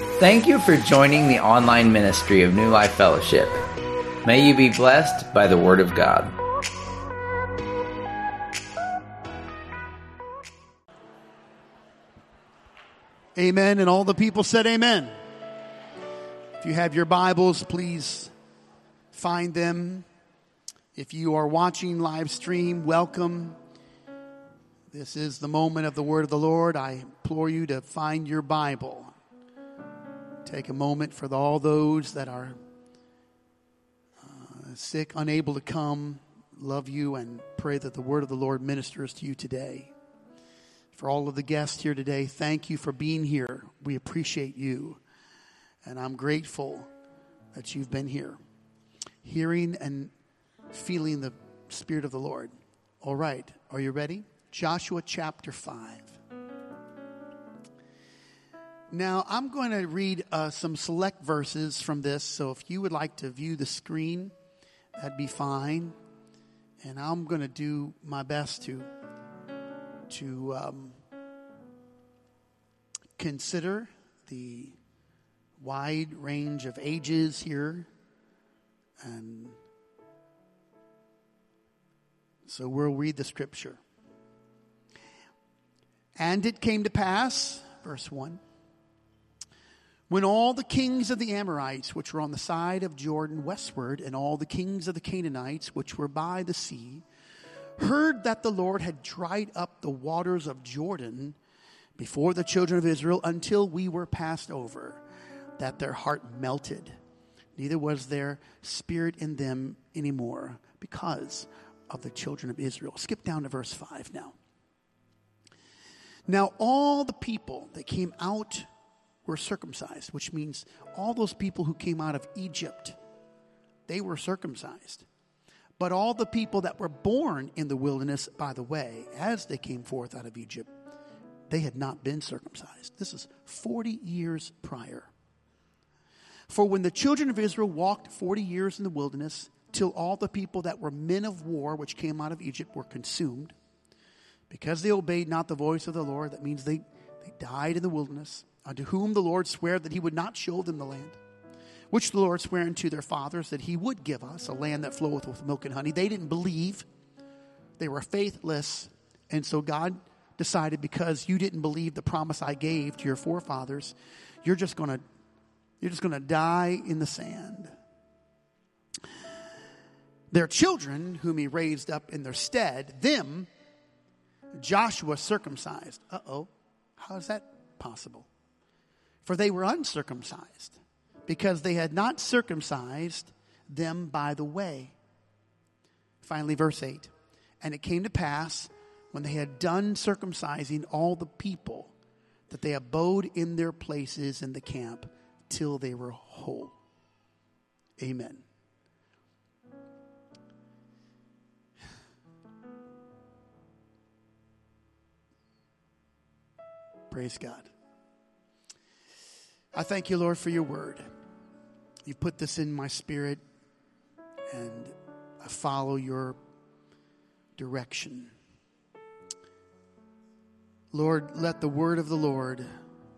Thank you for joining the online ministry of New Life Fellowship. May you be blessed by the Word of God. Amen. And all the people said amen. If you have your Bibles, please find them. If you are watching live stream, welcome. This is the moment of the word of the Lord. I implore you to find your Bible. Take a moment for all those that are uh, sick, unable to come. Love you and pray that the word of the Lord ministers to you today. For all of the guests here today, thank you for being here. We appreciate you. And I'm grateful that you've been here, hearing and feeling the Spirit of the Lord. All right, are you ready? Joshua chapter 5. Now, I'm going to read uh, some select verses from this, so if you would like to view the screen, that'd be fine. And I'm going to do my best to, to um, consider the wide range of ages here. And so we'll read the scripture. And it came to pass, verse 1, when all the kings of the Amorites, which were on the side of Jordan westward, and all the kings of the Canaanites, which were by the sea, heard that the Lord had dried up the waters of Jordan before the children of Israel until we were passed over, that their heart melted. Neither was there spirit in them anymore because of the children of Israel. Skip down to verse 5 now. Now, all the people that came out were circumcised, which means all those people who came out of Egypt, they were circumcised. But all the people that were born in the wilderness by the way, as they came forth out of Egypt, they had not been circumcised. This is 40 years prior. For when the children of Israel walked 40 years in the wilderness, till all the people that were men of war, which came out of Egypt, were consumed, because they obeyed not the voice of the Lord, that means they, they died in the wilderness, unto whom the Lord sware that he would not show them the land, which the Lord sware unto their fathers that he would give us, a land that floweth with milk and honey. They didn't believe, they were faithless, and so God decided because you didn't believe the promise I gave to your forefathers, you're just going to you're just going to die in the sand. Their children, whom he raised up in their stead, them Joshua circumcised. Uh oh, how is that possible? For they were uncircumcised, because they had not circumcised them by the way. Finally, verse 8. And it came to pass, when they had done circumcising all the people, that they abode in their places in the camp till they were whole. Amen. Praise God. I thank you, Lord, for your word. You put this in my spirit, and I follow your direction. Lord, let the word of the Lord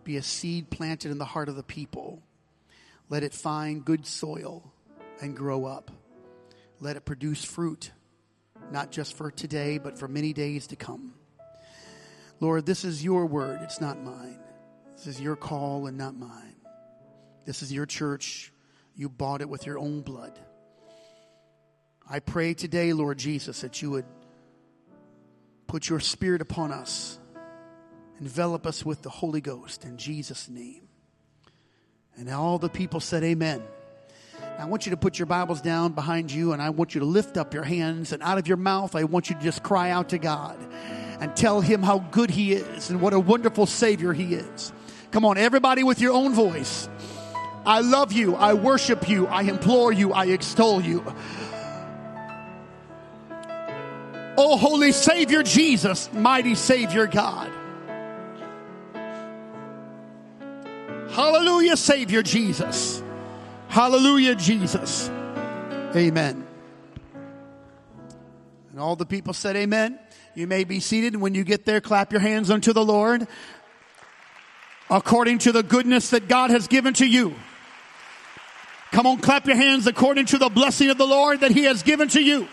be a seed planted in the heart of the people. Let it find good soil and grow up. Let it produce fruit, not just for today, but for many days to come. Lord, this is your word, it's not mine. This is your call and not mine. This is your church. You bought it with your own blood. I pray today, Lord Jesus, that you would put your spirit upon us, envelop us with the Holy Ghost in Jesus' name. And all the people said, Amen. I want you to put your Bibles down behind you and I want you to lift up your hands and out of your mouth, I want you to just cry out to God and tell him how good he is and what a wonderful Savior he is. Come on, everybody with your own voice. I love you. I worship you. I implore you. I extol you. Oh, holy Savior Jesus, mighty Savior God. Hallelujah, Savior Jesus. Hallelujah, Jesus. Amen. And all the people said, Amen. You may be seated. And when you get there, clap your hands unto the Lord. According to the goodness that God has given to you. Come on, clap your hands according to the blessing of the Lord that He has given to you.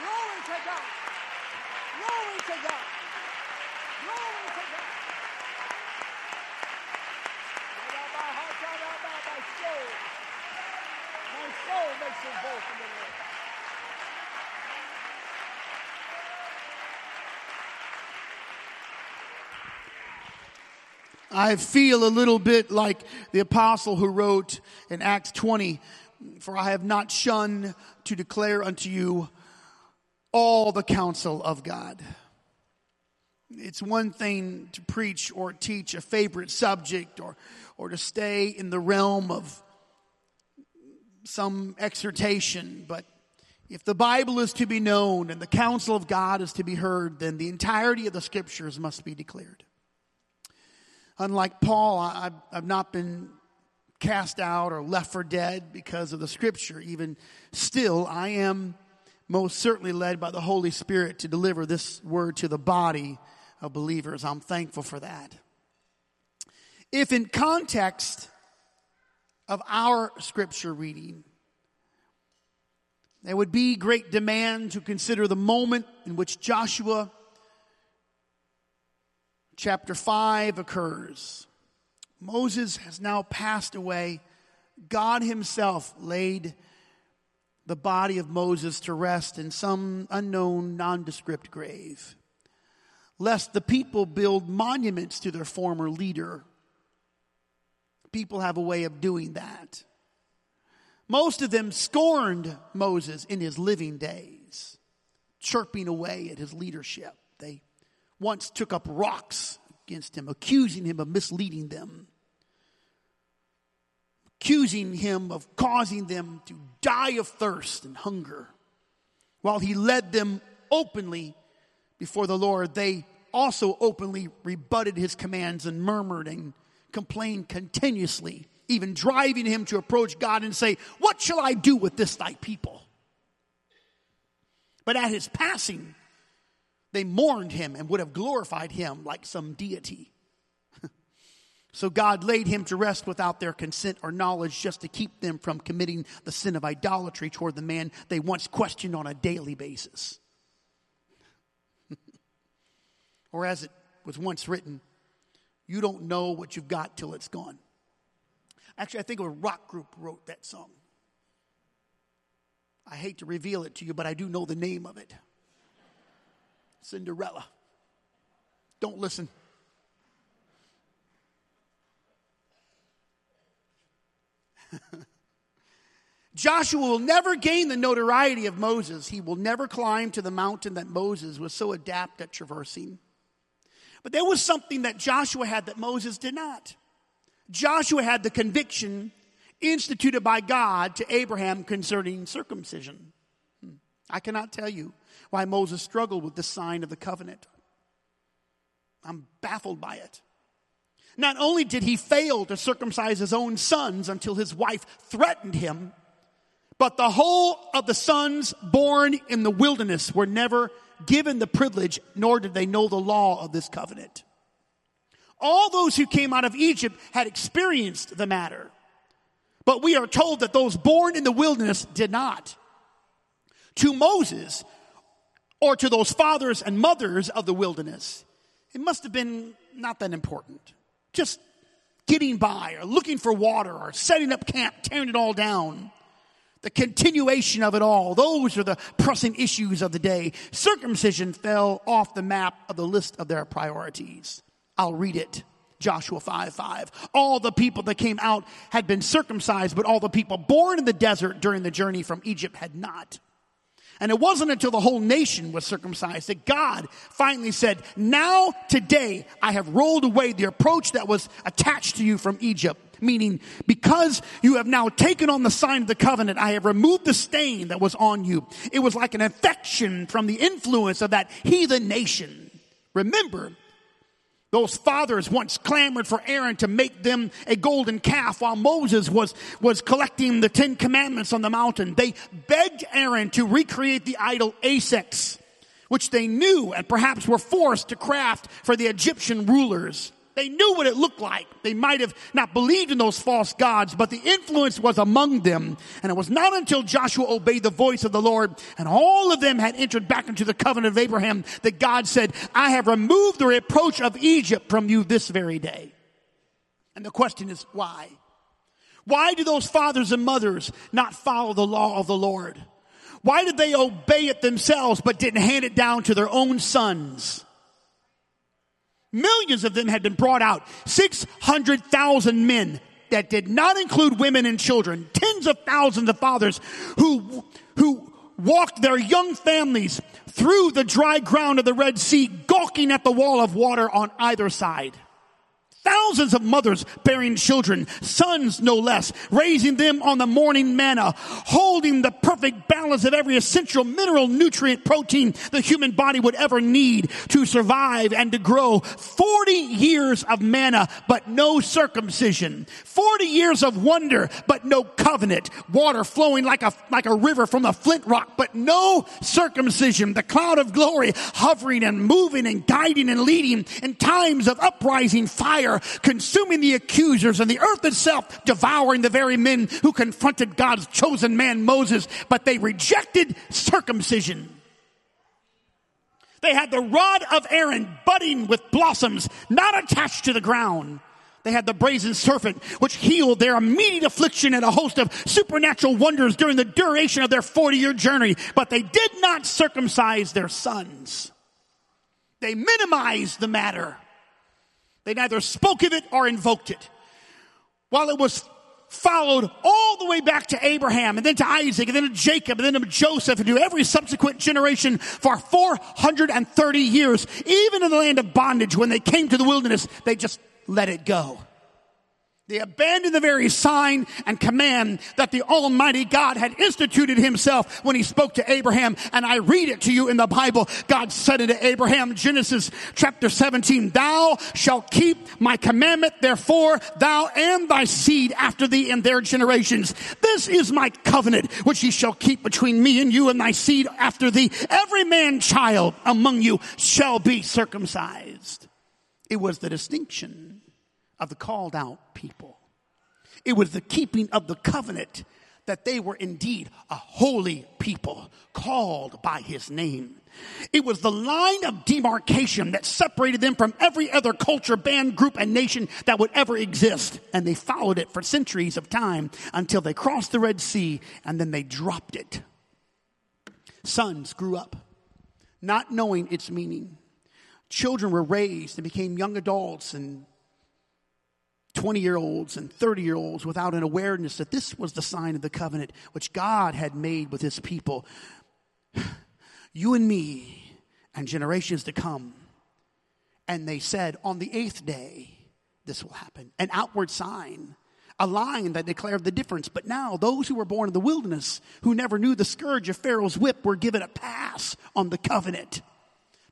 Glory to God. Glory to God. Glory to God. My soul, my soul makes a boast in the Lord. I feel a little bit like the apostle who wrote in Acts 20, for I have not shunned to declare unto you all the counsel of God. It's one thing to preach or teach a favorite subject or, or to stay in the realm of some exhortation, but if the Bible is to be known and the counsel of God is to be heard, then the entirety of the scriptures must be declared. Unlike Paul, I, I've not been cast out or left for dead because of the scripture. Even still, I am most certainly led by the Holy Spirit to deliver this word to the body of believers. I'm thankful for that. If in context of our scripture reading, there would be great demand to consider the moment in which Joshua chapter 5 occurs. Moses has now passed away. God himself laid the body of Moses to rest in some unknown, nondescript grave, lest the people build monuments to their former leader. People have a way of doing that. Most of them scorned Moses in his living days, chirping away at his leadership. They once took up rocks against him, accusing him of misleading them, accusing him of causing them to die of thirst and hunger. While he led them openly before the Lord, they also openly rebutted his commands and murmured and complained continuously, even driving him to approach God and say, What shall I do with this thy people? But at his passing, they mourned him and would have glorified him like some deity. so God laid him to rest without their consent or knowledge just to keep them from committing the sin of idolatry toward the man they once questioned on a daily basis. or as it was once written, you don't know what you've got till it's gone. Actually, I think a rock group wrote that song. I hate to reveal it to you, but I do know the name of it. Cinderella. Don't listen. Joshua will never gain the notoriety of Moses. He will never climb to the mountain that Moses was so adept at traversing. But there was something that Joshua had that Moses did not. Joshua had the conviction instituted by God to Abraham concerning circumcision. Hmm. I cannot tell you why Moses struggled with the sign of the covenant. I'm baffled by it. Not only did he fail to circumcise his own sons until his wife threatened him, but the whole of the sons born in the wilderness were never given the privilege, nor did they know the law of this covenant. All those who came out of Egypt had experienced the matter, but we are told that those born in the wilderness did not. To Moses, or to those fathers and mothers of the wilderness, it must have been not that important. Just getting by or looking for water or setting up camp, tearing it all down. The continuation of it all. Those are the pressing issues of the day. Circumcision fell off the map of the list of their priorities. I'll read it. Joshua 5 5. All the people that came out had been circumcised, but all the people born in the desert during the journey from Egypt had not. And it wasn't until the whole nation was circumcised that God finally said, now today I have rolled away the approach that was attached to you from Egypt. Meaning, because you have now taken on the sign of the covenant, I have removed the stain that was on you. It was like an infection from the influence of that heathen nation. Remember, Those fathers once clamored for Aaron to make them a golden calf while Moses was, was collecting the Ten Commandments on the mountain. They begged Aaron to recreate the idol Asex, which they knew and perhaps were forced to craft for the Egyptian rulers. They knew what it looked like. They might have not believed in those false gods, but the influence was among them. And it was not until Joshua obeyed the voice of the Lord and all of them had entered back into the covenant of Abraham that God said, I have removed the reproach of Egypt from you this very day. And the question is why? Why do those fathers and mothers not follow the law of the Lord? Why did they obey it themselves but didn't hand it down to their own sons? Millions of them had been brought out. 600,000 men that did not include women and children. Tens of thousands of fathers who, who walked their young families through the dry ground of the Red Sea, gawking at the wall of water on either side. Thousands of mothers bearing children, sons no less, raising them on the morning manna, holding the perfect balance of every essential mineral, nutrient, protein the human body would ever need to survive and to grow. 40 years of manna, but no circumcision. 40 years of wonder, but no covenant. Water flowing like a, like a river from the flint rock, but no circumcision. The cloud of glory hovering and moving and guiding and leading in times of uprising fire consuming the accusers and the earth itself devouring the very men who confronted God's chosen man Moses, but they rejected circumcision. They had the rod of Aaron budding with blossoms, not attached to the ground. They had the brazen serpent, which healed their immediate affliction and a host of supernatural wonders during the duration of their 40 year journey, but they did not circumcise their sons. They minimized the matter. They neither spoke of it or invoked it. While it was followed all the way back to Abraham and then to Isaac and then to Jacob and then to Joseph and to every subsequent generation for 430 years, even in the land of bondage, when they came to the wilderness, they just let it go. They abandoned the very sign and command that the Almighty God had instituted himself when he spoke to Abraham. And I read it to you in the Bible. God said unto Abraham, Genesis chapter 17, thou shalt keep my commandment, therefore thou and thy seed after thee in their generations. This is my covenant, which ye shall keep between me and you and thy seed after thee. Every man child among you shall be circumcised. It was the distinction of the called out people. It was the keeping of the covenant that they were indeed a holy people called by his name. It was the line of demarcation that separated them from every other culture, band, group, and nation that would ever exist. And they followed it for centuries of time until they crossed the Red Sea and then they dropped it. Sons grew up not knowing its meaning. Children were raised and became young adults and 20 year olds and 30 year olds without an awareness that this was the sign of the covenant which God had made with his people. You and me and generations to come. And they said, on the eighth day, this will happen. An outward sign, a line that declared the difference. But now, those who were born in the wilderness, who never knew the scourge of Pharaoh's whip, were given a pass on the covenant.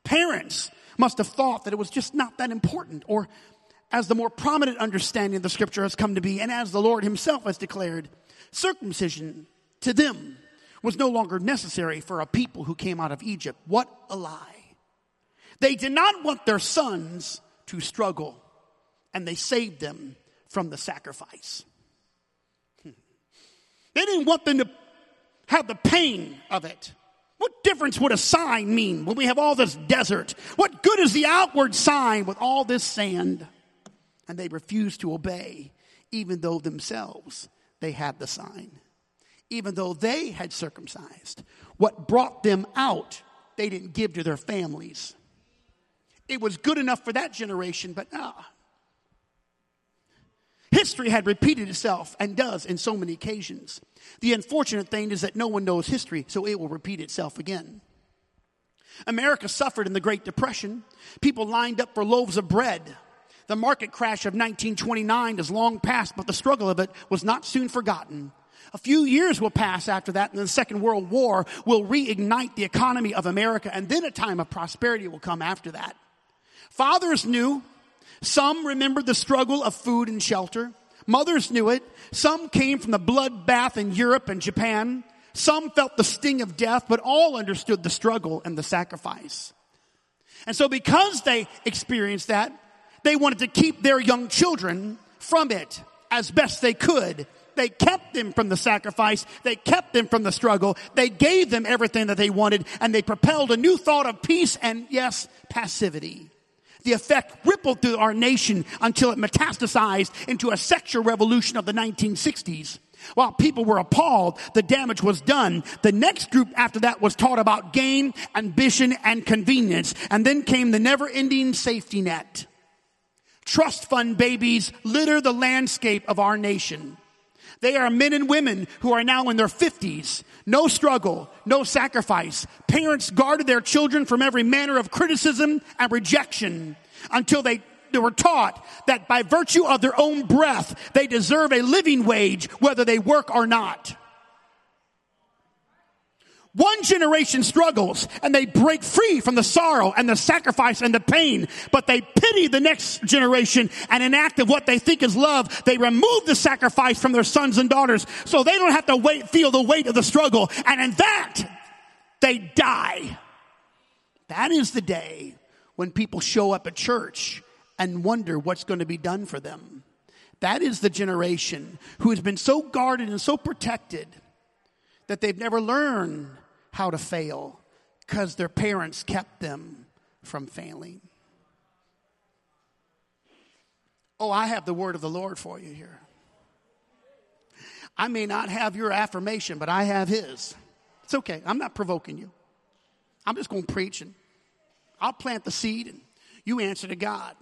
Parents must have thought that it was just not that important, or as the more prominent understanding of the scripture has come to be, and as the Lord himself has declared, circumcision to them was no longer necessary for a people who came out of Egypt. What a lie. They did not want their sons to struggle, and they saved them from the sacrifice. Hmm. They didn't want them to have the pain of it. What difference would a sign mean when we have all this desert? What good is the outward sign with all this sand? And they refused to obey, even though themselves they had the sign. Even though they had circumcised, what brought them out, they didn't give to their families. It was good enough for that generation, but ah. History had repeated itself and does in so many occasions. The unfortunate thing is that no one knows history, so it will repeat itself again. America suffered in the Great Depression. People lined up for loaves of bread the market crash of 1929 is long past, but the struggle of it was not soon forgotten. A few years will pass after that, and the Second World War will reignite the economy of America, and then a time of prosperity will come after that. Fathers knew Some remembered the struggle of food and shelter. Mothers knew it. Some came from the bloodbath in Europe and Japan. Some felt the sting of death, but all understood the struggle and the sacrifice. And so because they experienced that, they wanted to keep their young children from it as best they could. They kept them from the sacrifice. They kept them from the struggle. They gave them everything that they wanted and they propelled a new thought of peace and yes, passivity. The effect rippled through our nation until it metastasized into a sexual revolution of the 1960s. While people were appalled, the damage was done. The next group after that was taught about gain, ambition, and convenience. And then came the never ending safety net. Trust fund babies litter the landscape of our nation. They are men and women who are now in their 50s. No struggle, no sacrifice. Parents guarded their children from every manner of criticism and rejection until they they were taught that by virtue of their own breath, they deserve a living wage whether they work or not. One generation struggles and they break free from the sorrow and the sacrifice and the pain, but they pity the next generation and in act of what they think is love, they remove the sacrifice from their sons and daughters so they don't have to wait, feel the weight of the struggle. And in that, they die. That is the day when people show up at church and wonder what's going to be done for them. That is the generation who has been so guarded and so protected that they've never learned how to fail because their parents kept them from failing. Oh, I have the word of the Lord for you here. I may not have your affirmation, but I have his. It's okay. I'm not provoking you. I'm just going to preach and I'll plant the seed and you answer to God.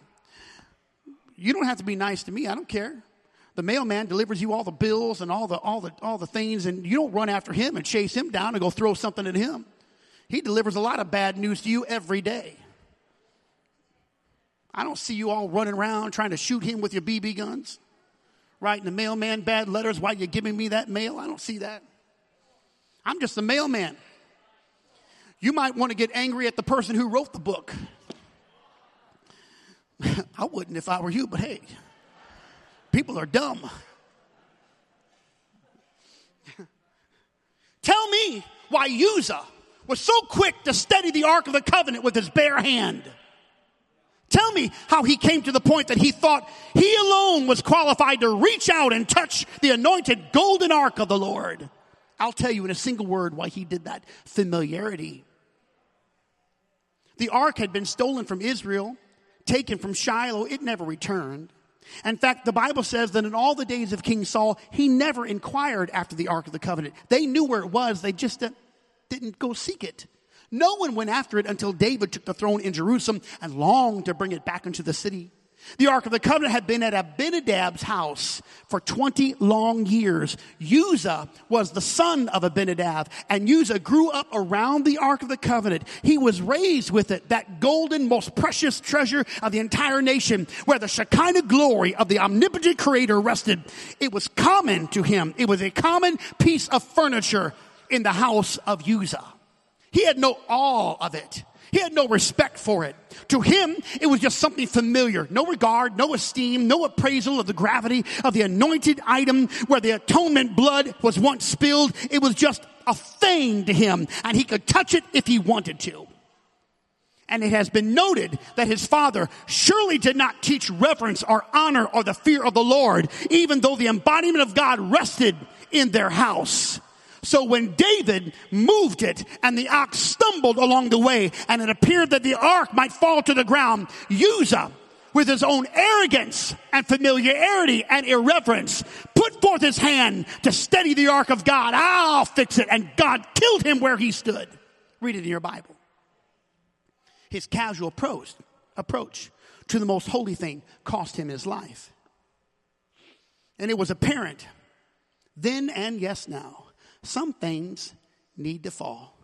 You don't have to be nice to me. I don't care. The mailman delivers you all the bills and all the, all the, all the things, and you don't run after him and chase him down and go throw something at him. He delivers a lot of bad news to you every day. I don't see you all running around trying to shoot him with your BB guns, writing the mailman bad letters while you're giving me that mail. I don't see that. I'm just the mailman. You might want to get angry at the person who wrote the book. I wouldn't if I were you, but hey, people are dumb. Tell me why Uzzah was so quick to steady the Ark of the Covenant with his bare hand. Tell me how he came to the point that he thought he alone was qualified to reach out and touch the anointed golden ark of the Lord. I'll tell you in a single word why he did that familiarity. The ark had been stolen from Israel taken from Shiloh, it never returned. In fact, the Bible says that in all the days of King Saul, he never inquired after the Ark of the Covenant. They knew where it was, they just didn't go seek it. No one went after it until David took the throne in Jerusalem and longed to bring it back into the city. The Ark of the Covenant had been at Abinadab's house for 20 long years. Uzzah was the son of Abinadab, and Uzzah grew up around the Ark of the Covenant. He was raised with it, that golden, most precious treasure of the entire nation, where the Shekinah glory of the omnipotent Creator rested. It was common to him. It was a common piece of furniture in the house of Uzzah. He had no awe of it. He had no respect for it. To him, it was just something familiar. No regard, no esteem, no appraisal of the gravity of the anointed item where the atonement blood was once spilled. It was just a thing to him and he could touch it if he wanted to. And it has been noted that his father surely did not teach reverence or honor or the fear of the Lord, even though the embodiment of God rested in their house. So when David moved it and the ox stumbled along the way and it appeared that the ark might fall to the ground, Uzzah, with his own arrogance and familiarity and irreverence, put forth his hand to steady the ark of God. I'll fix it. And God killed him where he stood. Read it in your Bible. His casual approach, approach to the most holy thing cost him his life. And it was apparent then and yes now some things need to fall.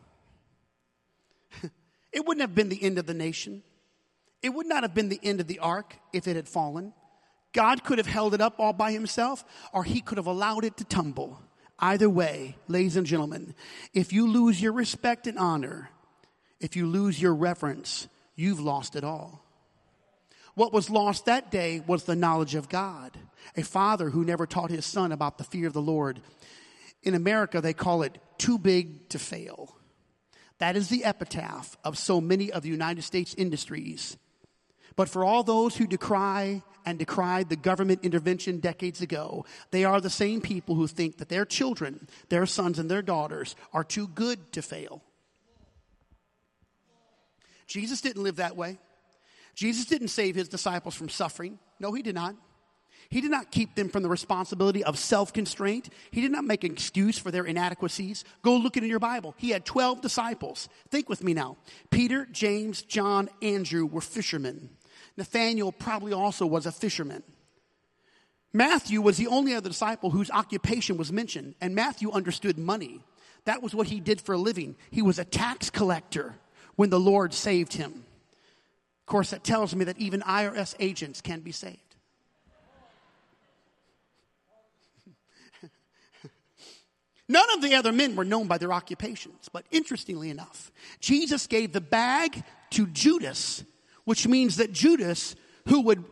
it wouldn't have been the end of the nation. It would not have been the end of the ark if it had fallen. God could have held it up all by himself, or he could have allowed it to tumble. Either way, ladies and gentlemen, if you lose your respect and honor, if you lose your reverence, you've lost it all. What was lost that day was the knowledge of God. A father who never taught his son about the fear of the Lord. In America, they call it too big to fail. That is the epitaph of so many of the United States industries. But for all those who decry and decried the government intervention decades ago, they are the same people who think that their children, their sons and their daughters, are too good to fail. Jesus didn't live that way. Jesus didn't save his disciples from suffering. No, he did not. He did not keep them from the responsibility of self constraint. He did not make an excuse for their inadequacies. Go look it in your Bible. He had 12 disciples. Think with me now. Peter, James, John, Andrew were fishermen. Nathaniel probably also was a fisherman. Matthew was the only other disciple whose occupation was mentioned, and Matthew understood money. That was what he did for a living. He was a tax collector when the Lord saved him. Of course, that tells me that even IRS agents can be saved. None of the other men were known by their occupations, but interestingly enough, Jesus gave the bag to Judas, which means that Judas, who would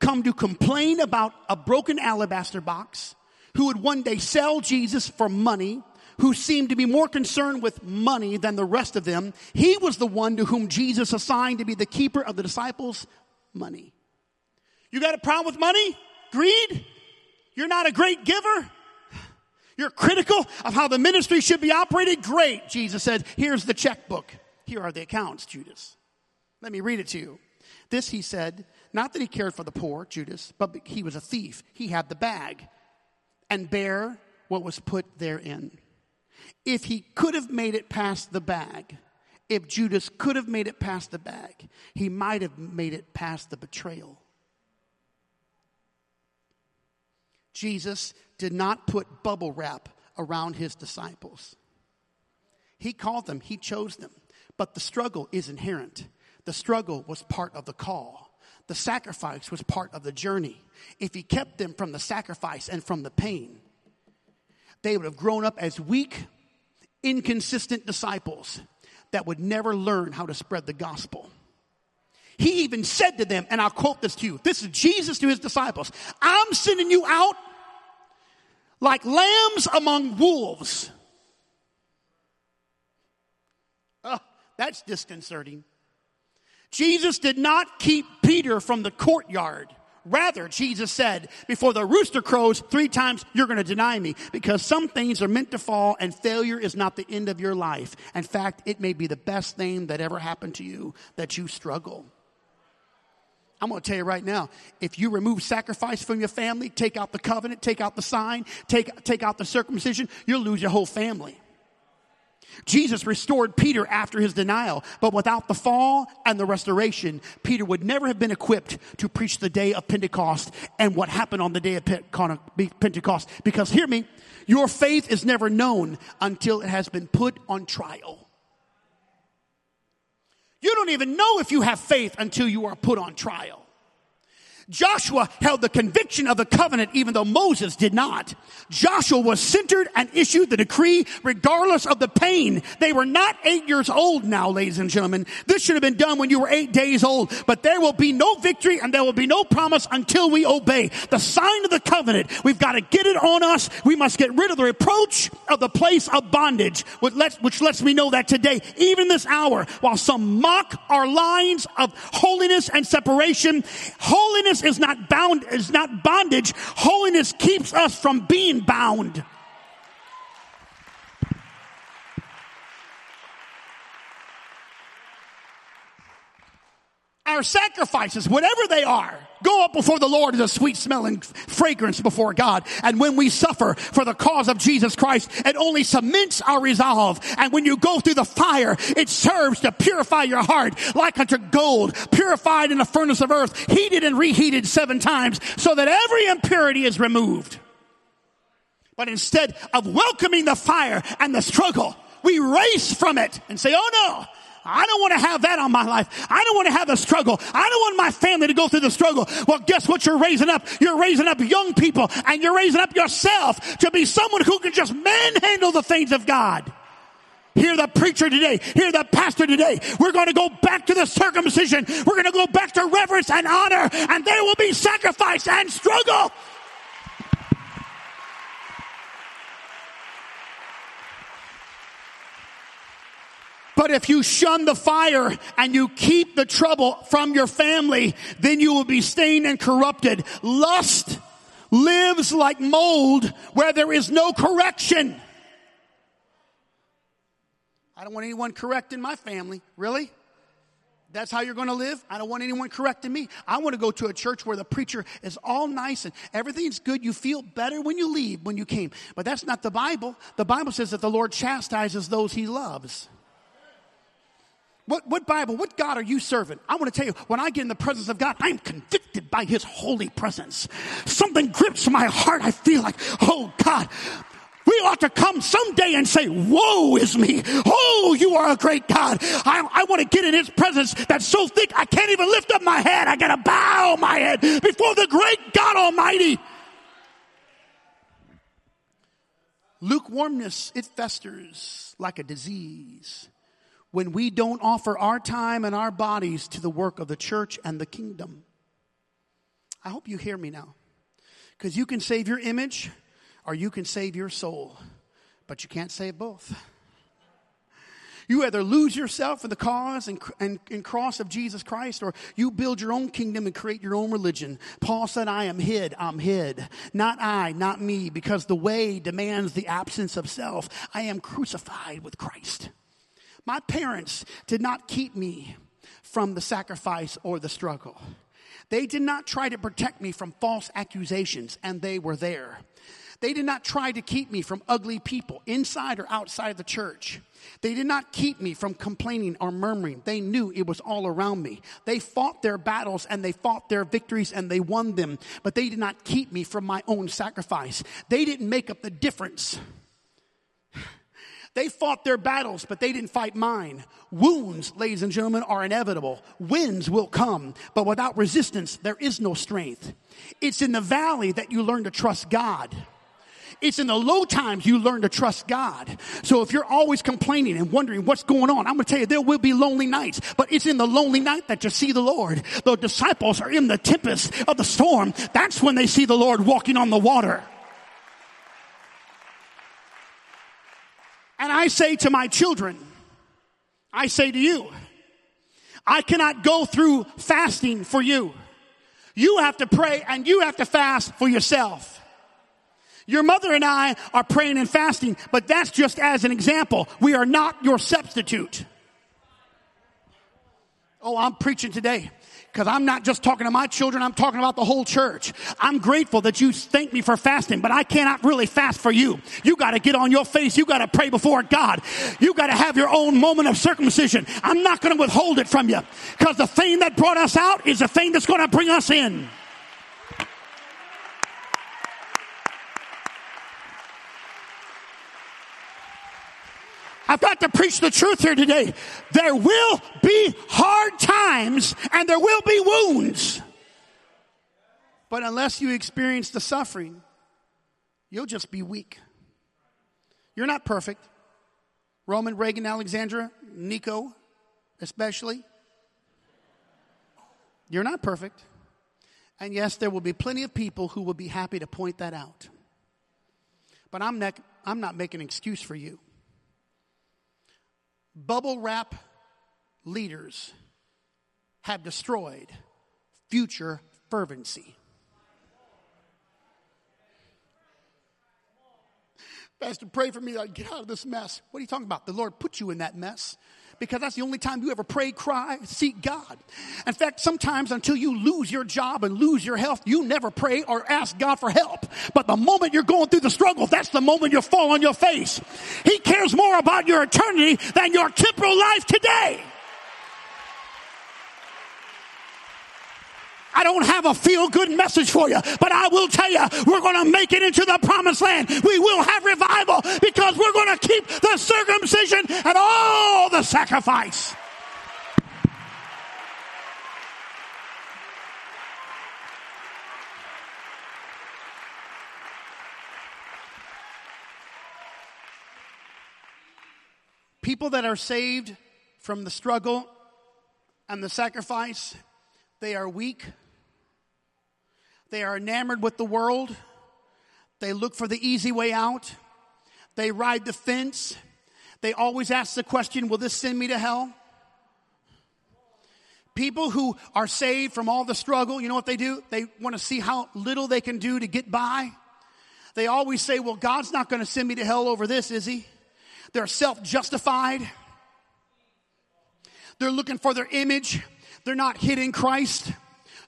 come to complain about a broken alabaster box, who would one day sell Jesus for money, who seemed to be more concerned with money than the rest of them, he was the one to whom Jesus assigned to be the keeper of the disciples' money. You got a problem with money? Greed? You're not a great giver? You're critical of how the ministry should be operated? Great. Jesus said, here's the checkbook. Here are the accounts, Judas. Let me read it to you. This he said, not that he cared for the poor, Judas, but he was a thief. He had the bag and bare what was put therein. If he could have made it past the bag, if Judas could have made it past the bag, he might have made it past the betrayal. Jesus did not put bubble wrap around his disciples. He called them, he chose them. But the struggle is inherent. The struggle was part of the call. The sacrifice was part of the journey. If he kept them from the sacrifice and from the pain, they would have grown up as weak, inconsistent disciples that would never learn how to spread the gospel. He even said to them, and I'll quote this to you. This is Jesus to his disciples. I'm sending you out like lambs among wolves. Oh, that's disconcerting. Jesus did not keep Peter from the courtyard. Rather, Jesus said, before the rooster crows three times, you're going to deny me because some things are meant to fall and failure is not the end of your life. In fact, it may be the best thing that ever happened to you that you struggle. I'm going to tell you right now, if you remove sacrifice from your family, take out the covenant, take out the sign, take, take out the circumcision, you'll lose your whole family. Jesus restored Peter after his denial, but without the fall and the restoration, Peter would never have been equipped to preach the day of Pentecost and what happened on the day of Pentecost. Because hear me, your faith is never known until it has been put on trial. You don't even know if you have faith until you are put on trial. Joshua held the conviction of the covenant even though Moses did not. Joshua was centered and issued the decree regardless of the pain. They were not eight years old now, ladies and gentlemen. This should have been done when you were eight days old, but there will be no victory and there will be no promise until we obey. The sign of the covenant, we've got to get it on us. We must get rid of the reproach of the place of bondage, which lets, which lets me know that today, even this hour, while some mock our lines of holiness and separation, holiness is not bound, is not bondage. Holiness keeps us from being bound. Our sacrifices, whatever they are, go up before the Lord as a sweet smelling fragrance before God. And when we suffer for the cause of Jesus Christ, it only cements our resolve. And when you go through the fire, it serves to purify your heart like unto gold, purified in the furnace of earth, heated and reheated seven times so that every impurity is removed. But instead of welcoming the fire and the struggle, we race from it and say, oh no, I don't want to have that on my life. I don't want to have the struggle. I don't want my family to go through the struggle. Well, guess what you're raising up? You're raising up young people and you're raising up yourself to be someone who can just manhandle the things of God. hear the preacher today, hear the pastor today. We're going to go back to the circumcision. We're going to go back to reverence and honor, and there will be sacrifice and struggle. But if you shun the fire and you keep the trouble from your family, then you will be stained and corrupted. Lust lives like mold where there is no correction. I don't want anyone correcting my family. Really? That's how you're going to live? I don't want anyone correcting me. I want to go to a church where the preacher is all nice and everything's good. You feel better when you leave when you came. But that's not the Bible. The Bible says that the Lord chastises those he loves. What, what Bible, what God are you serving? I want to tell you, when I get in the presence of God, I'm convicted by His holy presence. Something grips my heart. I feel like, oh God, we ought to come someday and say, woe is me. Oh, you are a great God. I, I want to get in His presence that's so thick I can't even lift up my head. I got to bow my head before the great God Almighty. Lukewarmness, it festers like a disease when we don't offer our time and our bodies to the work of the church and the kingdom. I hope you hear me now. Because you can save your image or you can save your soul, but you can't save both. You either lose yourself in the cause and, and, and, cross of Jesus Christ, or you build your own kingdom and create your own religion. Paul said, I am hid, I'm hid. Not I, not me, because the way demands the absence of self. I am crucified with Christ. My parents did not keep me from the sacrifice or the struggle. They did not try to protect me from false accusations, and they were there. They did not try to keep me from ugly people inside or outside the church. They did not keep me from complaining or murmuring. They knew it was all around me. They fought their battles and they fought their victories and they won them, but they did not keep me from my own sacrifice. They didn't make up the difference they fought their battles, but they didn't fight mine. Wounds, ladies and gentlemen, are inevitable. Winds will come, but without resistance, there is no strength. It's in the valley that you learn to trust God. It's in the low times you learn to trust God. So if you're always complaining and wondering what's going on, I'm going to tell you there will be lonely nights, but it's in the lonely night that you see the Lord. The disciples are in the tempest of the storm. That's when they see the Lord walking on the water. And I say to my children, I say to you, I cannot go through fasting for you. You have to pray and you have to fast for yourself. Your mother and I are praying and fasting, but that's just as an example. We are not your substitute. Oh, I'm preaching today because I'm not just talking to my children, I'm talking about the whole church. I'm grateful that you thank me for fasting, but I cannot really fast for you. You got to get on your face. You got to pray before God. You got to have your own moment of circumcision. I'm not going to withhold it from you because the thing that brought us out is the thing that's going to bring us in. I've got to preach the truth here today. There will be hard times and there will be wounds. But unless you experience the suffering, you'll just be weak. You're not perfect. Roman, Reagan, Alexandra, Nico, especially. You're not perfect. And yes, there will be plenty of people who will be happy to point that out. But I'm not, I'm not making an excuse for you bubble wrap leaders have destroyed future fervency. Pastor, pray for me I get out of this mess. What are you talking about? The Lord put you in that mess because that's the only time you ever pray, cry, seek God. In fact, sometimes until you lose your job and lose your health, you never pray or ask God for help. But the moment you're going through the struggle, that's the moment you fall on your face. He cares more about your eternity than your temporal life today. I don't have a feel good message for you, but I will tell you, we're going to make it into the promised land. We will have revival because we're going to keep the circumcision and all the sacrifice. People that are saved from the struggle and the sacrifice, they are weak. They are enamored with the world. They look for the easy way out. They ride the fence. They always ask the question, will this send me to hell? People who are saved from all the struggle, you know what they do? They want to see how little they can do to get by. They always say, well, God's not going to send me to hell over this, is he? They're self-justified. They're looking for their image. They're not hitting Christ.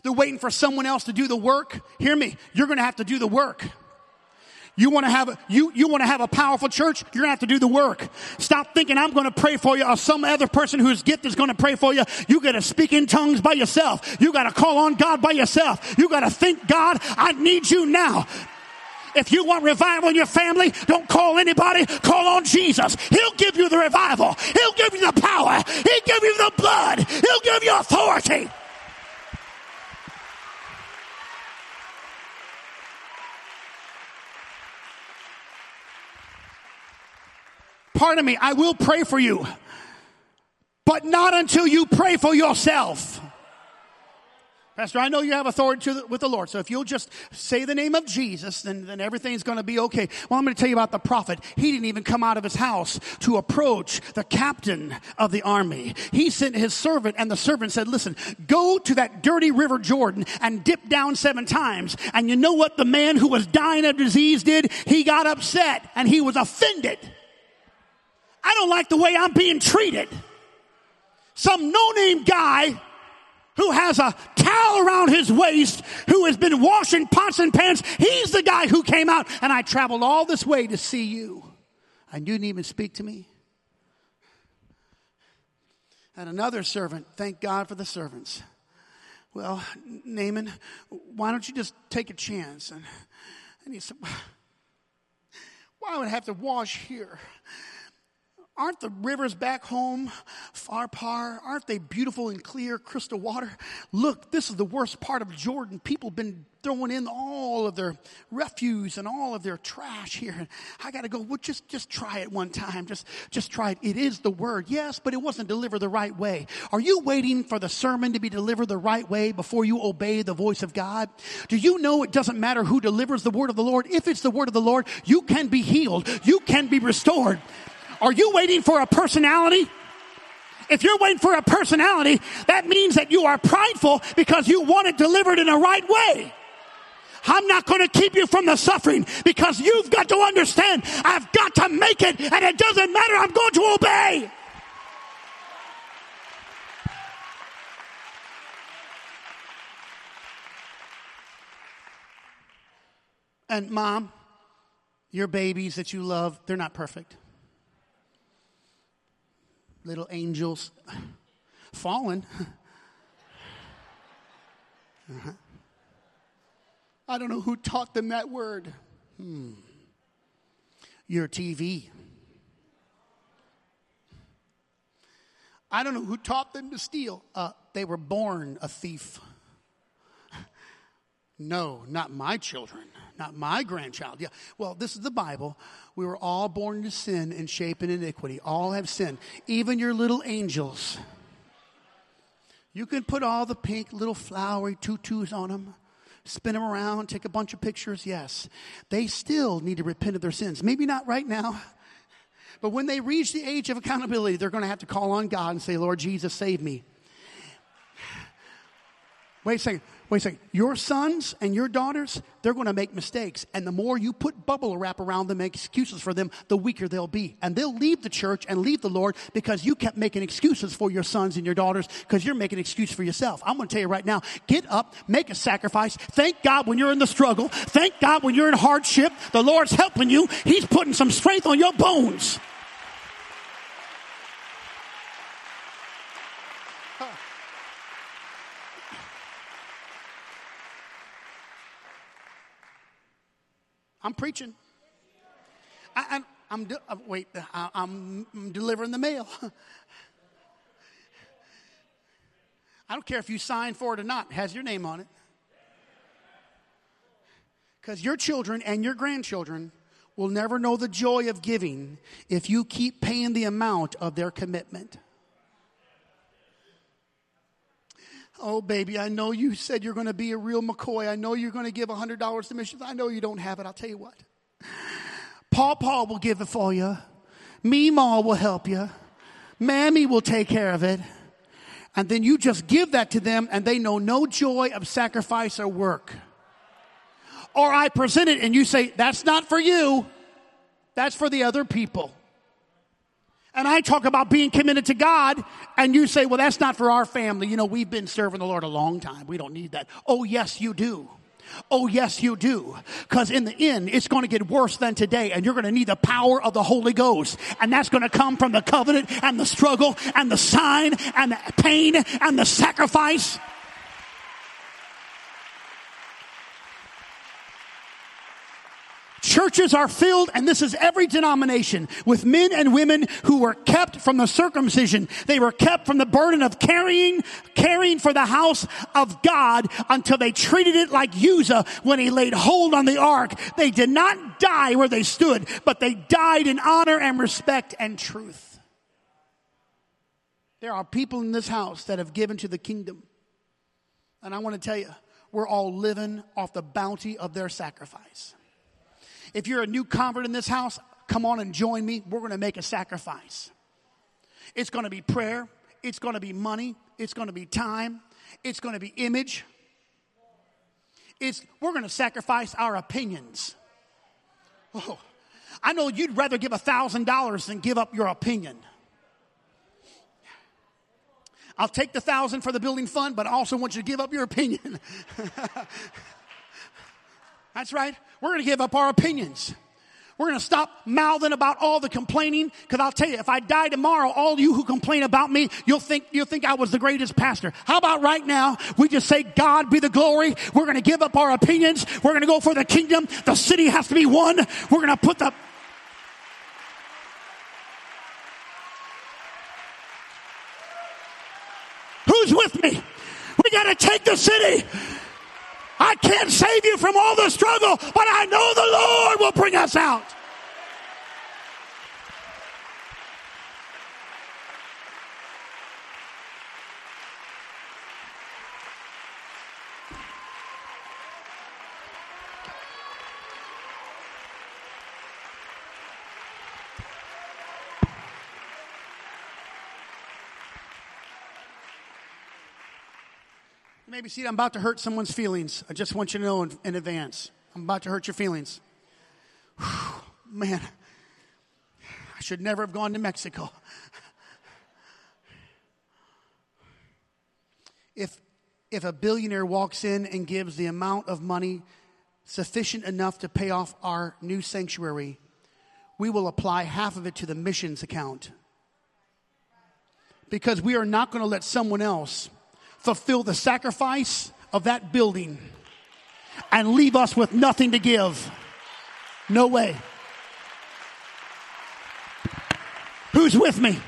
They're waiting for someone else to do the work. Hear me. You're going to have to do the work. You want to have a, you, you want to have a powerful church? You're going to have to do the work. Stop thinking I'm going to pray for you or some other person whose gift is going to pray for you. You got to speak in tongues by yourself. You got to call on God by yourself. You got to think, God, I need you now. If you want revival in your family, don't call anybody, call on Jesus. He'll give you the revival. He'll give you the power. He'll give you the blood. He'll give you authority. Pardon me, I will pray for you, but not until you pray for yourself. Pastor, I know you have authority the, with the Lord. So if you'll just say the name of Jesus, then, then everything's going to be okay. Well, I'm going to tell you about the prophet. He didn't even come out of his house to approach the captain of the army. He sent his servant and the servant said, listen, go to that dirty river Jordan and dip down seven times. And you know what the man who was dying of disease did? He got upset and he was offended. I don't like the way I'm being treated. Some no-name guy who has a towel around his waist, who has been washing pots and pans. He's the guy who came out and I traveled all this way to see you. And you didn't even speak to me. And another servant, thank God for the servants. Well, Naaman, why don't you just take a chance? And, and he said, why would I have to wash here? Aren't the rivers back home, Pharpar, aren't they beautiful and clear crystal water? Look, this is the worst part of Jordan. People have been throwing in all of their refuse and all of their trash here. And I got to go, well, just, just try it one time. Just, just try it. It is the word. Yes, but it wasn't delivered the right way. Are you waiting for the sermon to be delivered the right way before you obey the voice of God? Do you know it doesn't matter who delivers the word of the Lord? If it's the word of the Lord, you can be healed. You can be restored. Are you waiting for a personality? If you're waiting for a personality, that means that you are prideful because you want it delivered in the right way. I'm not going to keep you from the suffering because you've got to understand I've got to make it and it doesn't matter. I'm going to obey. And mom, your babies that you love, they're not perfect little angels fallen. Uh-huh. I don't know who taught them that word. Hmm. Your TV. I don't know who taught them to steal. Uh, they were born a thief. No, not my children, not my grandchild. Yeah. Well, this is the Bible. We were all born into sin and shape in iniquity. All have sinned. Even your little angels. You can put all the pink little flowery tutus on them, spin them around, take a bunch of pictures. Yes. They still need to repent of their sins. Maybe not right now. But when they reach the age of accountability, they're going to have to call on God and say, Lord Jesus, save me. Wait a second. Wait a second. Your sons and your daughters, they're going to make mistakes. And the more you put bubble wrap around them, make excuses for them, the weaker they'll be. And they'll leave the church and leave the Lord because you kept making excuses for your sons and your daughters because you're making an excuse for yourself. I'm going to tell you right now, get up, make a sacrifice. Thank God when you're in the struggle. Thank God when you're in hardship. The Lord's helping you. He's putting some strength on your bones. I'm preaching. I, am de- uh, wait, I, I'm, I'm delivering the mail. I don't care if you sign for it or not, it has your name on it. Because your children and your grandchildren will never know the joy of giving if you keep paying the amount of their commitment. Oh, baby, I know you said you're going to be a real McCoy. I know you're going to give $100 to missions. I know you don't have it. I'll tell you what. Paw Paw will give it for you. Meemaw will help you. Mammy will take care of it. And then you just give that to them and they know no joy of sacrifice or work. Or I present it and you say, that's not for you. That's for the other people. And I talk about being committed to God, and you say, well, that's not for our family. You know, we've been serving the Lord a long time. We don't need that. Oh, yes, you do. Oh, yes, you do. Because in the end, it's going to get worse than today, and you're going to need the power of the Holy Ghost. And that's going to come from the covenant and the struggle and the sign and the pain and the sacrifice. Churches are filled, and this is every denomination, with men and women who were kept from the circumcision. They were kept from the burden of carrying, caring for the house of God until they treated it like Uzzah when he laid hold on the ark. They did not die where they stood, but they died in honor and respect and truth. There are people in this house that have given to the kingdom. And I want to tell you, we're all living off the bounty of their sacrifice. If you're a new convert in this house, come on and join me. We're going to make a sacrifice. It's going to be prayer, it's going to be money, it's going to be time, it's going to be image. It's, we're going to sacrifice our opinions. Oh, I know you'd rather give a $1,000 than give up your opinion. I'll take the thousand for the building fund, but I also want you to give up your opinion. That's right. We're going to give up our opinions. We're going to stop mouthing about all the complaining because I'll tell you, if I die tomorrow, all you who complain about me, you'll think, you'll think I was the greatest pastor. How about right now? We just say, God be the glory. We're going to give up our opinions. We're going to go for the kingdom. The city has to be won. We're going to put the, Who's with me? We got to take the city. I can't save you from all the struggle, but I know the Lord will bring us out. Maybe see, I'm about to hurt someone's feelings. I just want you to know in, in advance. I'm about to hurt your feelings. Whew, man, I should never have gone to Mexico. If, if a billionaire walks in and gives the amount of money sufficient enough to pay off our new sanctuary, we will apply half of it to the missions account. Because we are not going to let someone else fulfill the sacrifice of that building and leave us with nothing to give. No way. Who's with me?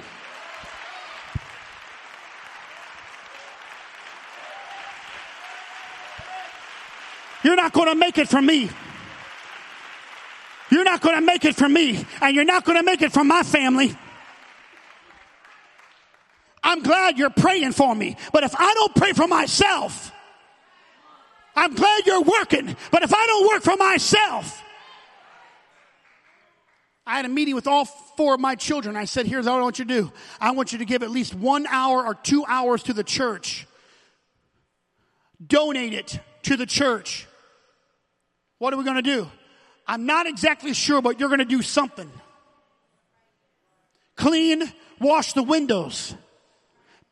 You're not going to make it from me. You're not going to make it from me, and you're not going to make it from my family. I'm glad you're praying for me. But if I don't pray for myself, I'm glad you're working. But if I don't work for myself, I had a meeting with all four of my children. I said, here's what I want you to do. I want you to give at least one hour or two hours to the church. Donate it to the church. What are we going to do? I'm not exactly sure, but you're going to do something. Clean, wash the windows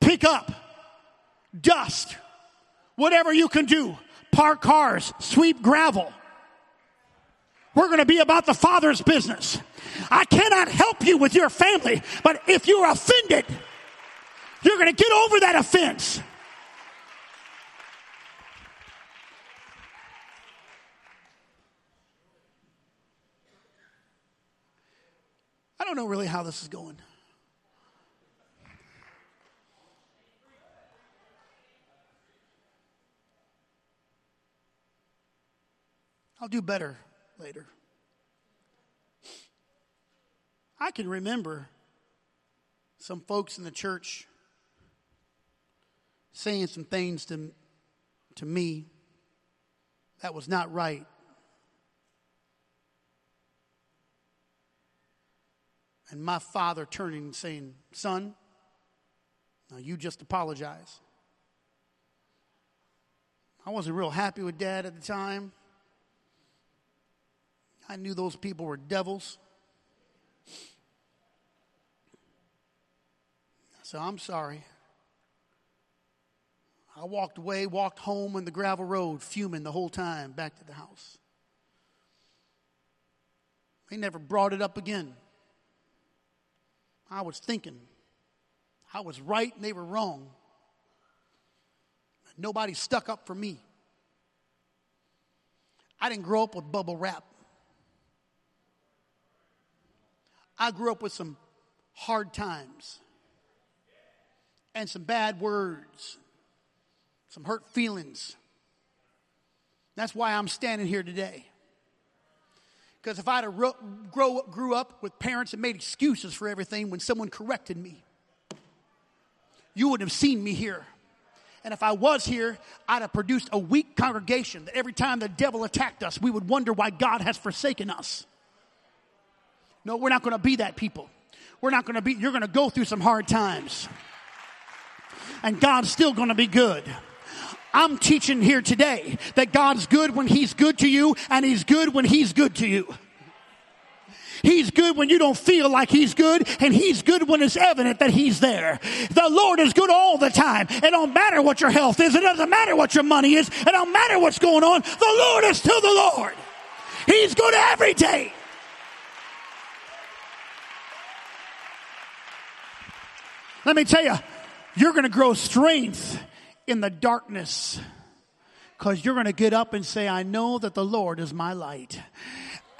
pick up, dust, whatever you can do, park cars, sweep gravel. We're going to be about the Father's business. I cannot help you with your family, but if you're offended, you're going to get over that offense. I don't know really how this is going. I'll do better later. I can remember some folks in the church saying some things to, to me that was not right. And my father turning and saying, Son, now you just apologize. I wasn't real happy with dad at the time. I knew those people were devils. So I'm sorry. I walked away, walked home on the gravel road, fuming the whole time back to the house. They never brought it up again. I was thinking I was right and they were wrong. Nobody stuck up for me. I didn't grow up with bubble wrap. I grew up with some hard times and some bad words, some hurt feelings. That's why I'm standing here today. Because if I'd have grow, grew up with parents that made excuses for everything when someone corrected me, you wouldn't have seen me here. And if I was here, I'd have produced a weak congregation that every time the devil attacked us, we would wonder why God has forsaken us. No, we're not going to be that people. We're not going to be, you're going to go through some hard times. And God's still going to be good. I'm teaching here today that God's good when He's good to you, and He's good when He's good to you. He's good when you don't feel like He's good, and He's good when it's evident that He's there. The Lord is good all the time. It don't matter what your health is. It doesn't matter what your money is. It don't matter what's going on. The Lord is still the Lord. He's good every day. Let me tell you, you're going to grow strength in the darkness because you're going to get up and say, I know that the Lord is my light.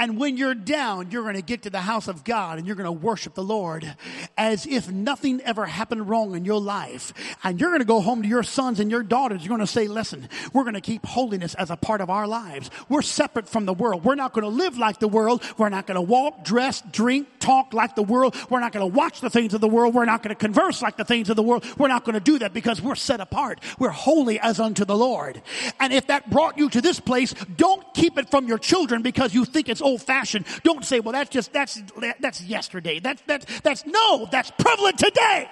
And when you're down, you're going to get to the house of God and you're going to worship the Lord as if nothing ever happened wrong in your life. And you're going to go home to your sons and your daughters. You're going to say, listen, we're going to keep holiness as a part of our lives. We're separate from the world. We're not going to live like the world. We're not going to walk, dress, drink, talk like the world. We're not going to watch the things of the world. We're not going to converse like the things of the world. We're not going to do that because we're set apart. We're holy as unto the Lord. And if that brought you to this place, don't keep it from your children because you think it's old fashioned. Don't say, well, that's just, that's, that's yesterday. That's, that's, that's, no, that's prevalent today.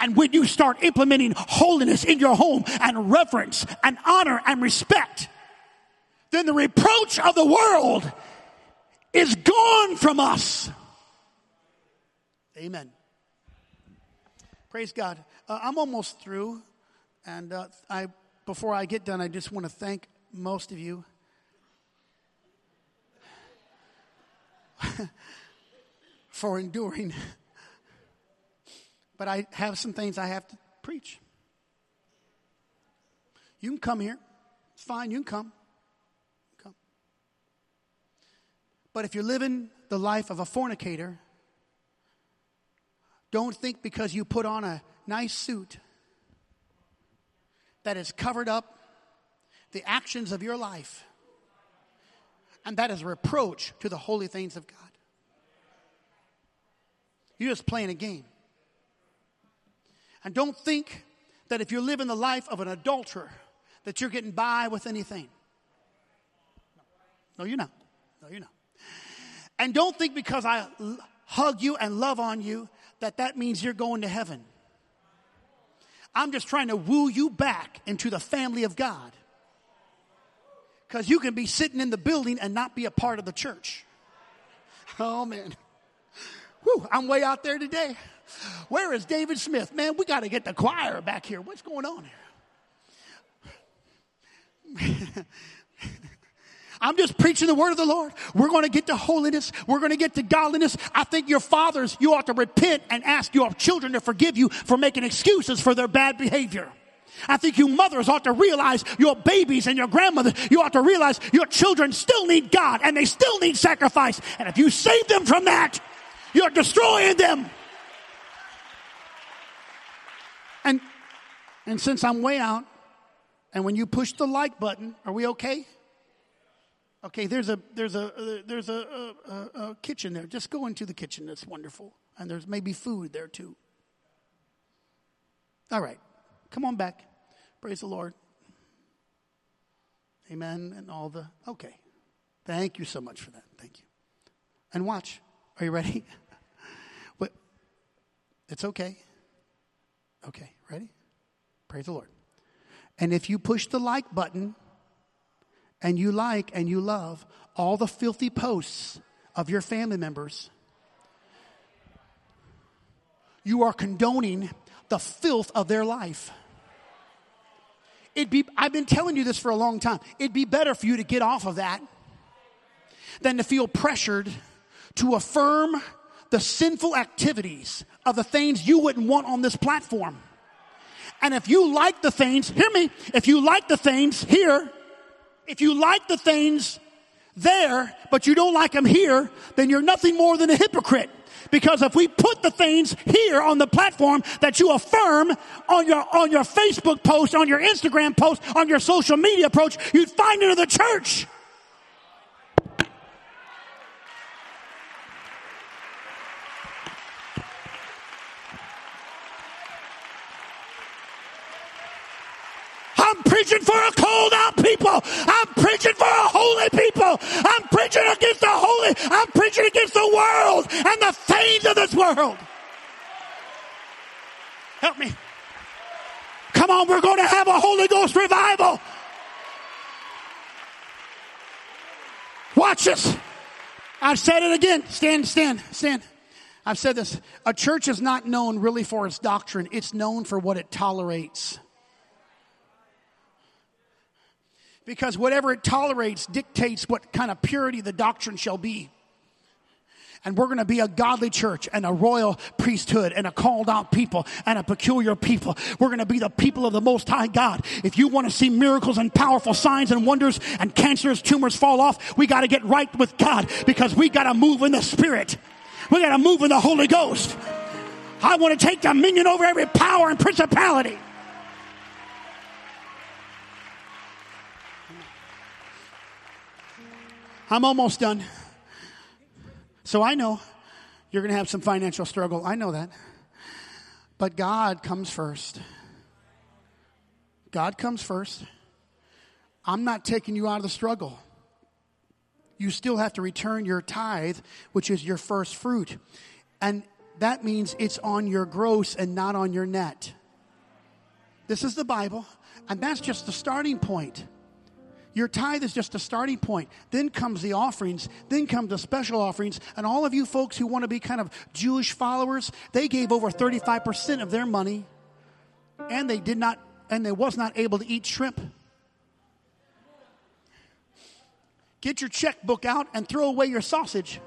And when you start implementing holiness in your home and reverence and honor and respect, then the reproach of the world is gone from us. Amen. Praise God. Uh, I'm almost through, and uh, I before I get done, I just want to thank most of you for enduring. But I have some things I have to preach. You can come here. It's fine. You can come. Come. But if you're living the life of a fornicator, don't think because you put on a nice suit that has covered up the actions of your life and that is reproach to the holy things of God. You're just playing a game. And don't think that if you're living the life of an adulterer, that you're getting by with anything. No, you're not. No, you're not. And don't think because I hug you and love on you that that means you're going to heaven. I'm just trying to woo you back into the family of God. Because you can be sitting in the building and not be a part of the church. Oh, man. Whew, I'm way out there today. Where is David Smith? Man, we got to get the choir back here. What's going on here? I'm just preaching the word of the Lord. We're going to get to holiness. We're going to get to godliness. I think your fathers, you ought to repent and ask your children to forgive you for making excuses for their bad behavior. I think you mothers ought to realize your babies and your grandmother, you ought to realize your children still need God and they still need sacrifice. And if you save them from that, you're destroying them. And and since I'm way out, and when you push the like button, are we okay? Okay, there's a there's a there's a, a, a, kitchen there. Just go into the kitchen. That's wonderful, and there's maybe food there too. All right, come on back. Praise the Lord. Amen. And all the okay. Thank you so much for that. Thank you. And watch. Are you ready? It's okay. Okay, ready? Praise the Lord. And if you push the like button and you like and you love all the filthy posts of your family members, you are condoning the filth of their life. It'd be, I've been telling you this for a long time. It'd be better for you to get off of that than to feel pressured to affirm the sinful activities of the things you wouldn't want on this platform. And if you like the things, hear me, if you like the things here, if you like the things there, but you don't like them here, then you're nothing more than a hypocrite. Because if we put the things here on the platform that you affirm on your, on your Facebook post, on your Instagram post, on your social media approach, you'd find it in the church. I'm preaching for a cold out people. I'm preaching for a holy people. I'm preaching against the holy. I'm preaching against the world and the things of this world. Help me. Come on, we're going to have a Holy Ghost revival. Watch this. I've said it again. Stand, stand, stand. I've said this. A church is not known really for its doctrine, it's known for what it tolerates. Because whatever it tolerates dictates what kind of purity the doctrine shall be. And we're going to be a godly church and a royal priesthood and a called out people and a peculiar people. We're going to be the people of the Most High God. If you want to see miracles and powerful signs and wonders and cancerous tumors fall off, we got to get right with God because we got to move in the Spirit. We got to move in the Holy Ghost. I want to take dominion over every power and principality. I'm almost done. So I know you're going to have some financial struggle. I know that. But God comes first. God comes first. I'm not taking you out of the struggle. You still have to return your tithe, which is your first fruit. And that means it's on your gross and not on your net. This is the Bible, and that's just the starting point. Your tithe is just a starting point. Then comes the offerings. Then come the special offerings. And all of you folks who want to be kind of Jewish followers, they gave over 35% of their money. And they did not, and they was not able to eat shrimp. Get your checkbook out and throw away your sausage.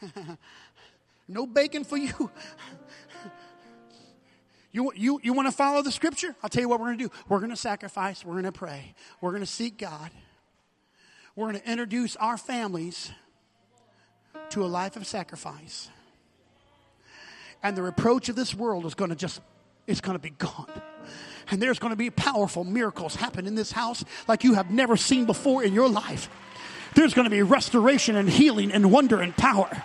no bacon for you. You, you, you want to follow the scripture? I'll tell you what we're going to do. We're going to sacrifice. We're going to pray. We're going to seek God. We're going to introduce our families to a life of sacrifice. And the reproach of this world is going to just, it's going to be gone. And there's going to be powerful miracles happen in this house like you have never seen before in your life. There's going to be restoration and healing and wonder and power.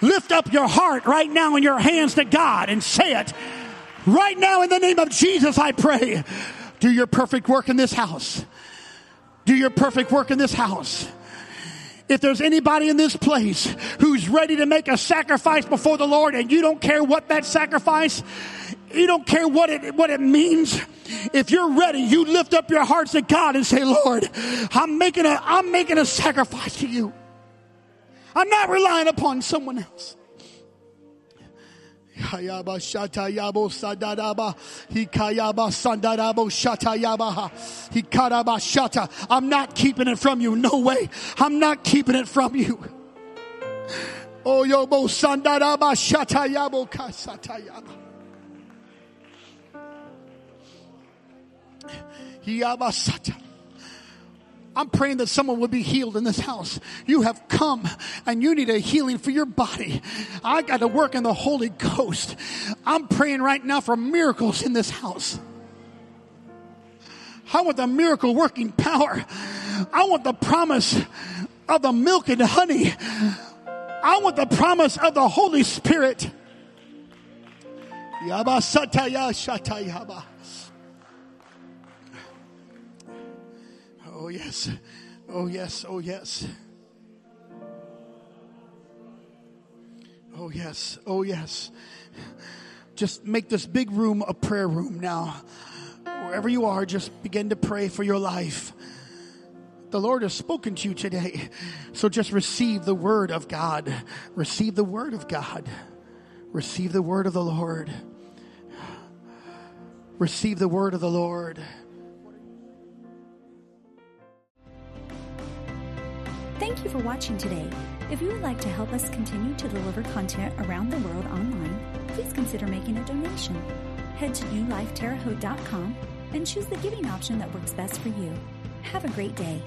Lift up your heart right now in your hands to God and say it. Right now, in the name of Jesus, I pray. Do your perfect work in this house. Do your perfect work in this house. If there's anybody in this place who's ready to make a sacrifice before the Lord and you don't care what that sacrifice, you don't care what it, what it means. If you're ready, you lift up your hearts to God and say, Lord, I'm making a, I'm making a sacrifice to you. I'm not relying upon someone else. I'm not keeping it from you. No way. I'm not keeping it from you. Oh, yobo sandaraba shatayabo kasatayaba. Yabasata. I'm praying that someone would be healed in this house. You have come and you need a healing for your body. I got to work in the Holy Ghost. I'm praying right now for miracles in this house. I want the miracle working power. I want the promise of the milk and honey. I want the promise of the Holy Spirit. Yaba sataya shatayaba. Oh yes. Oh yes. Oh yes. Oh yes. Oh yes. Just make this big room a prayer room now. Wherever you are, just begin to pray for your life. The Lord has spoken to you today. So just receive the word of God. Receive the word of God. Receive the word of the Lord. Receive the word of the Lord. Thank you for watching today. If you would like to help us continue to deliver content around the world online, please consider making a donation. Head to newlifeterrehaute.com and choose the giving option that works best for you. Have a great day.